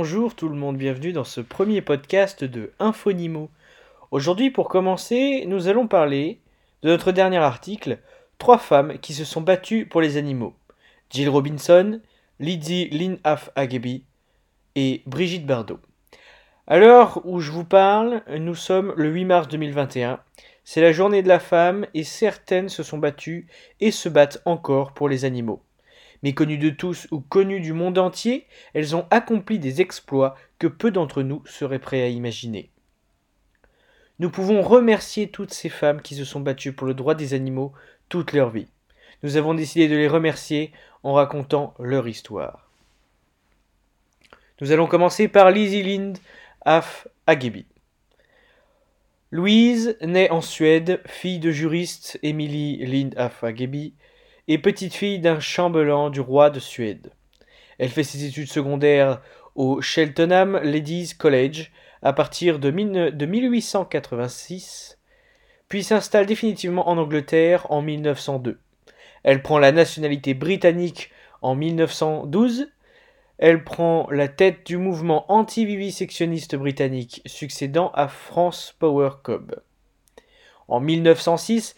Bonjour tout le monde, bienvenue dans ce premier podcast de Infonimo. Aujourd'hui, pour commencer, nous allons parler de notre dernier article Trois femmes qui se sont battues pour les animaux. Jill Robinson, Lydie Lynn Af Ageby et Brigitte Bardot. À l'heure où je vous parle, nous sommes le 8 mars 2021. C'est la journée de la femme et certaines se sont battues et se battent encore pour les animaux. Méconnues de tous ou connues du monde entier, elles ont accompli des exploits que peu d'entre nous seraient prêts à imaginer. Nous pouvons remercier toutes ces femmes qui se sont battues pour le droit des animaux toute leur vie. Nous avons décidé de les remercier en racontant leur histoire. Nous allons commencer par Lizzie Lind af Ageby. Louise naît en Suède, fille de juriste Emily Lind af Ageby, et petite-fille d'un chambellan du roi de Suède. Elle fait ses études secondaires au Cheltenham Ladies College à partir de, 1886, puis s'installe définitivement en Angleterre en 1902. Elle prend la nationalité britannique en 1912. Elle prend la tête du mouvement anti-vivisectionniste britannique, succédant à France Power Cobb. En 1906,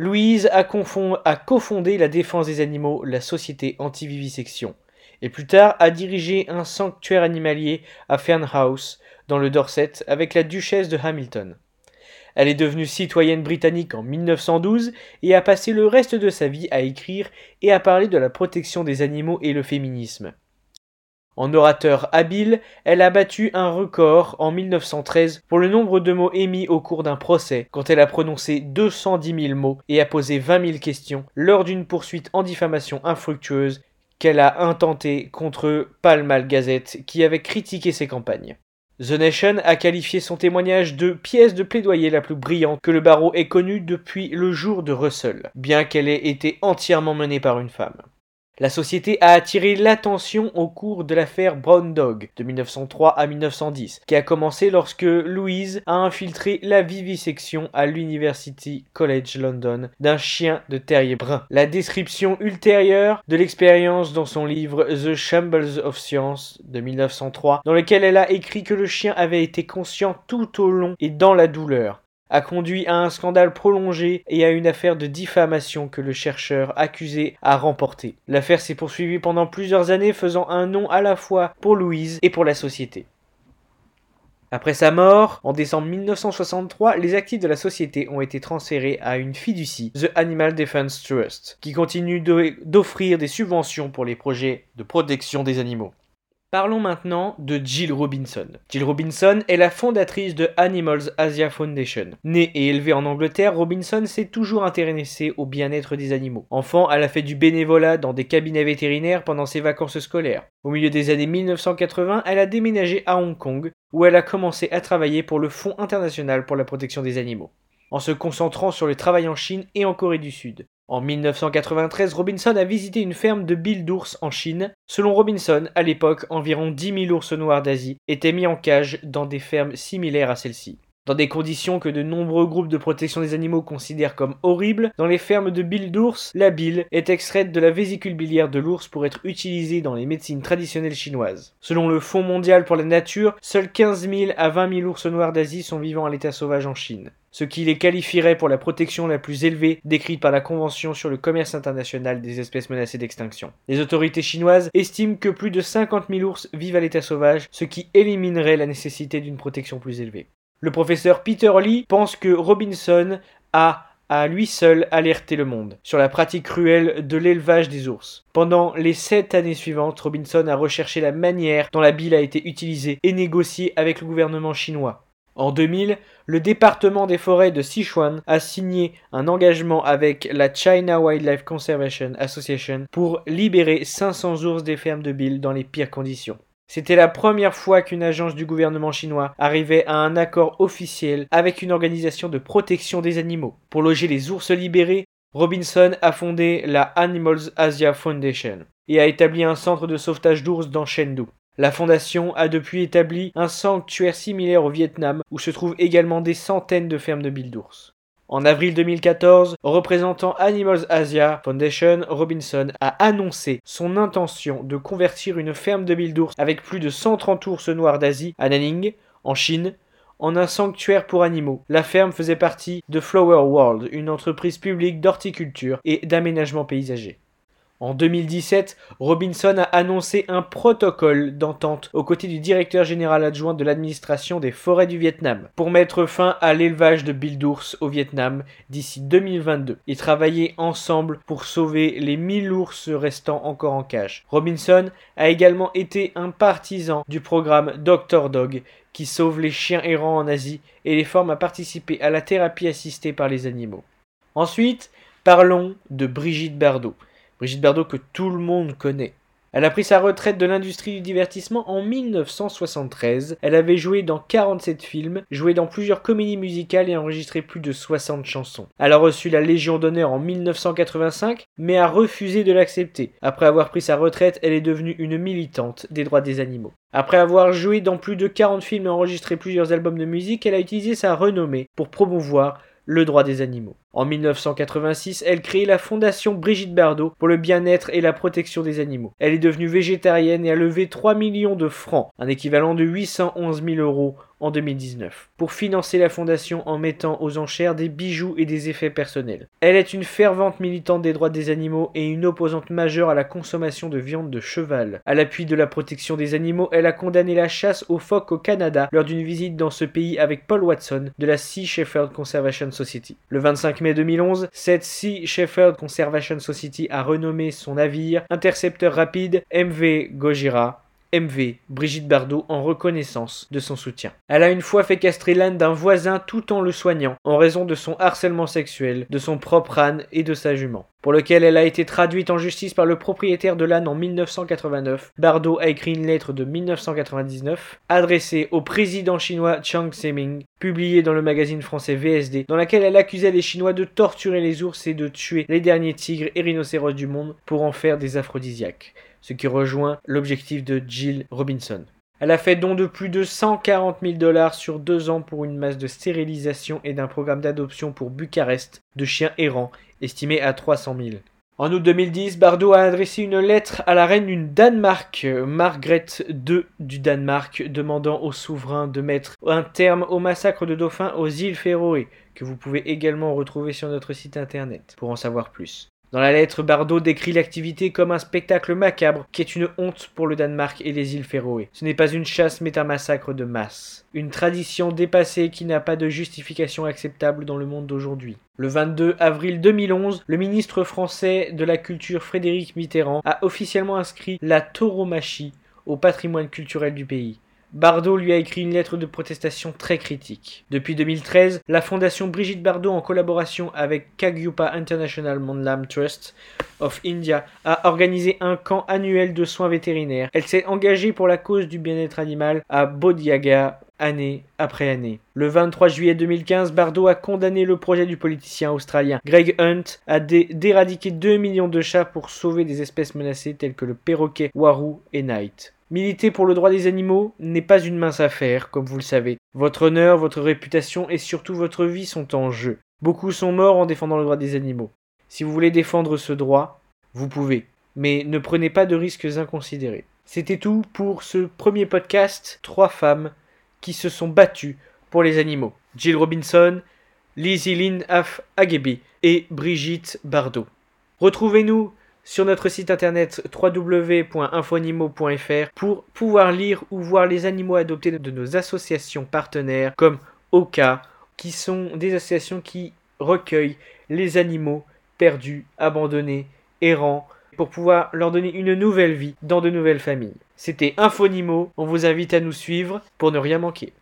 Louise a, cofondé la défense des animaux, la société anti-vivisection, et plus tard a dirigé un sanctuaire animalier à Fernhouse, dans le Dorset, avec la duchesse de Hamilton. Elle est devenue citoyenne britannique en 1912 et a passé le reste de sa vie à écrire et à parler de la protection des animaux et le féminisme. En orateur habile, elle a battu un record en 1913 pour le nombre de mots émis au cours d'un procès, quand elle a prononcé 210 000 mots et a posé 20 000 questions lors d'une poursuite en diffamation infructueuse qu'elle a intentée contre Pall Mall Gazette qui avait critiqué ses campagnes. The Nation a qualifié son témoignage de pièce de plaidoyer la plus brillante que le barreau ait connue depuis le jour de Russell, bien qu'elle ait été entièrement menée par une femme. La société a attiré l'attention au cours de l'affaire Brown Dog de 1903 à 1910, qui a commencé lorsque Louise a infiltré la vivisection à l'University College London d'un chien de terrier brun. La description ultérieure de l'expérience dans son livre The Shambles of Science de 1903, dans lequel elle a écrit que le chien avait été conscient tout au long et dans la douleur, a conduit à un scandale prolongé et à une affaire de diffamation que le chercheur accusé a remporté. L'affaire s'est poursuivie pendant plusieurs années faisant un nom à la fois pour Louise et pour la société. Après sa mort, en décembre 1963, les actifs de la société ont été transférés à une fiducie, The Animal Defense Trust, qui continue d'offrir des subventions pour les projets de protection des animaux. Parlons maintenant de Jill Robinson. Jill Robinson est la fondatrice de Animals Asia Foundation. Née et élevée en Angleterre, Robinson s'est toujours intéressée au bien-être des animaux. Enfant, elle a fait du bénévolat dans des cabinets vétérinaires pendant ses vacances scolaires. Au milieu des années 1980, elle a déménagé à Hong Kong, où elle a commencé à travailler pour le Fonds international pour la protection des animaux en se concentrant sur le travail en Chine et en Corée du Sud. En 1993, Robinson a visité une ferme de billes d'ours en Chine. Selon Robinson, à l'époque, environ 10 000 ours noirs d'Asie étaient mis en cage dans des fermes similaires à celle-ci. Dans des conditions que de nombreux groupes de protection des animaux considèrent comme horribles, dans les fermes de billes d'ours, la bile est extraite de la vésicule biliaire de l'ours pour être utilisée dans les médecines traditionnelles chinoises. Selon le Fonds mondial pour la nature, seuls 15 000 à 20 000 ours noirs d'Asie sont vivants à l'état sauvage en Chine ce qui les qualifierait pour la protection la plus élevée décrite par la Convention sur le commerce international des espèces menacées d'extinction. Les autorités chinoises estiment que plus de 50 000 ours vivent à l'état sauvage, ce qui éliminerait la nécessité d'une protection plus élevée. Le professeur Peter Lee pense que Robinson a à lui seul alerté le monde sur la pratique cruelle de l'élevage des ours. Pendant les sept années suivantes, Robinson a recherché la manière dont la bile a été utilisée et négociée avec le gouvernement chinois. En 2000, le département des forêts de Sichuan a signé un engagement avec la China Wildlife Conservation Association pour libérer 500 ours des fermes de Bill dans les pires conditions. C'était la première fois qu'une agence du gouvernement chinois arrivait à un accord officiel avec une organisation de protection des animaux. Pour loger les ours libérés, Robinson a fondé la Animals Asia Foundation et a établi un centre de sauvetage d'ours dans Chengdu. La fondation a depuis établi un sanctuaire similaire au Vietnam où se trouvent également des centaines de fermes de billes d'ours. En avril 2014, représentant Animals Asia Foundation, Robinson a annoncé son intention de convertir une ferme de mille d'ours avec plus de 130 ours noirs d'Asie à Nanning, en Chine, en un sanctuaire pour animaux. La ferme faisait partie de Flower World, une entreprise publique d'horticulture et d'aménagement paysager. En 2017, Robinson a annoncé un protocole d'entente aux côtés du directeur général adjoint de l'administration des forêts du Vietnam pour mettre fin à l'élevage de d'ours au Vietnam d'ici 2022 et travailler ensemble pour sauver les 1000 ours restants encore en cage. Robinson a également été un partisan du programme Dr Dog qui sauve les chiens errants en Asie et les forme à participer à la thérapie assistée par les animaux. Ensuite, parlons de Brigitte Bardot. Brigitte Bardot que tout le monde connaît. Elle a pris sa retraite de l'industrie du divertissement en 1973. Elle avait joué dans 47 films, joué dans plusieurs comédies musicales et enregistré plus de 60 chansons. Elle a reçu la Légion d'honneur en 1985, mais a refusé de l'accepter. Après avoir pris sa retraite, elle est devenue une militante des droits des animaux. Après avoir joué dans plus de 40 films et enregistré plusieurs albums de musique, elle a utilisé sa renommée pour promouvoir le droit des animaux. En 1986, elle crée la fondation Brigitte Bardot pour le bien-être et la protection des animaux. Elle est devenue végétarienne et a levé 3 millions de francs, un équivalent de 811 000 euros en 2019, pour financer la fondation en mettant aux enchères des bijoux et des effets personnels. Elle est une fervente militante des droits des animaux et une opposante majeure à la consommation de viande de cheval. À l'appui de la protection des animaux, elle a condamné la chasse aux phoques au Canada lors d'une visite dans ce pays avec Paul Watson de la Sea Shepherd Conservation Society. Le 25 mai 2011, cette Sea Shepherd Conservation Society a renommé son navire intercepteur rapide MV Gojira MV, Brigitte Bardot, en reconnaissance de son soutien. Elle a une fois fait castrer l'âne d'un voisin tout en le soignant, en raison de son harcèlement sexuel, de son propre âne et de sa jument. Pour lequel elle a été traduite en justice par le propriétaire de l'âne en 1989, Bardot a écrit une lettre de 1999 adressée au président chinois Chiang Zemin, publiée dans le magazine français VSD, dans laquelle elle accusait les Chinois de torturer les ours et de tuer les derniers tigres et rhinocéros du monde pour en faire des aphrodisiaques ce qui rejoint l'objectif de Jill Robinson. Elle a fait don de plus de 140 000 dollars sur deux ans pour une masse de stérilisation et d'un programme d'adoption pour Bucarest de chiens errants, estimé à 300 000. En août 2010, Bardot a adressé une lettre à la reine du Danemark, Margrethe II du Danemark, demandant au souverain de mettre un terme au massacre de dauphins aux îles Féroé, que vous pouvez également retrouver sur notre site internet pour en savoir plus. Dans la lettre, Bardot décrit l'activité comme un spectacle macabre qui est une honte pour le Danemark et les îles Féroé. Ce n'est pas une chasse mais un massacre de masse. Une tradition dépassée qui n'a pas de justification acceptable dans le monde d'aujourd'hui. Le 22 avril 2011, le ministre français de la Culture Frédéric Mitterrand a officiellement inscrit la tauromachie au patrimoine culturel du pays. Bardot lui a écrit une lettre de protestation très critique. Depuis 2013, la fondation Brigitte Bardot, en collaboration avec Kagyupa International Monlam Trust of India, a organisé un camp annuel de soins vétérinaires. Elle s'est engagée pour la cause du bien-être animal à Bodhiaga année après année. Le 23 juillet 2015, Bardot a condamné le projet du politicien australien Greg Hunt à d'éradiquer 2 millions de chats pour sauver des espèces menacées telles que le perroquet Waru et Night. Militer pour le droit des animaux n'est pas une mince affaire, comme vous le savez. Votre honneur, votre réputation et surtout votre vie sont en jeu. Beaucoup sont morts en défendant le droit des animaux. Si vous voulez défendre ce droit, vous pouvez. Mais ne prenez pas de risques inconsidérés. C'était tout pour ce premier podcast. Trois femmes qui se sont battues pour les animaux. Jill Robinson, Lizzie Lynn Af Agebe et Brigitte Bardot. Retrouvez-nous sur notre site internet www.infonimo.fr pour pouvoir lire ou voir les animaux adoptés de nos associations partenaires comme OCA, qui sont des associations qui recueillent les animaux perdus, abandonnés, errants, pour pouvoir leur donner une nouvelle vie dans de nouvelles familles. C'était Infonimo, on vous invite à nous suivre pour ne rien manquer.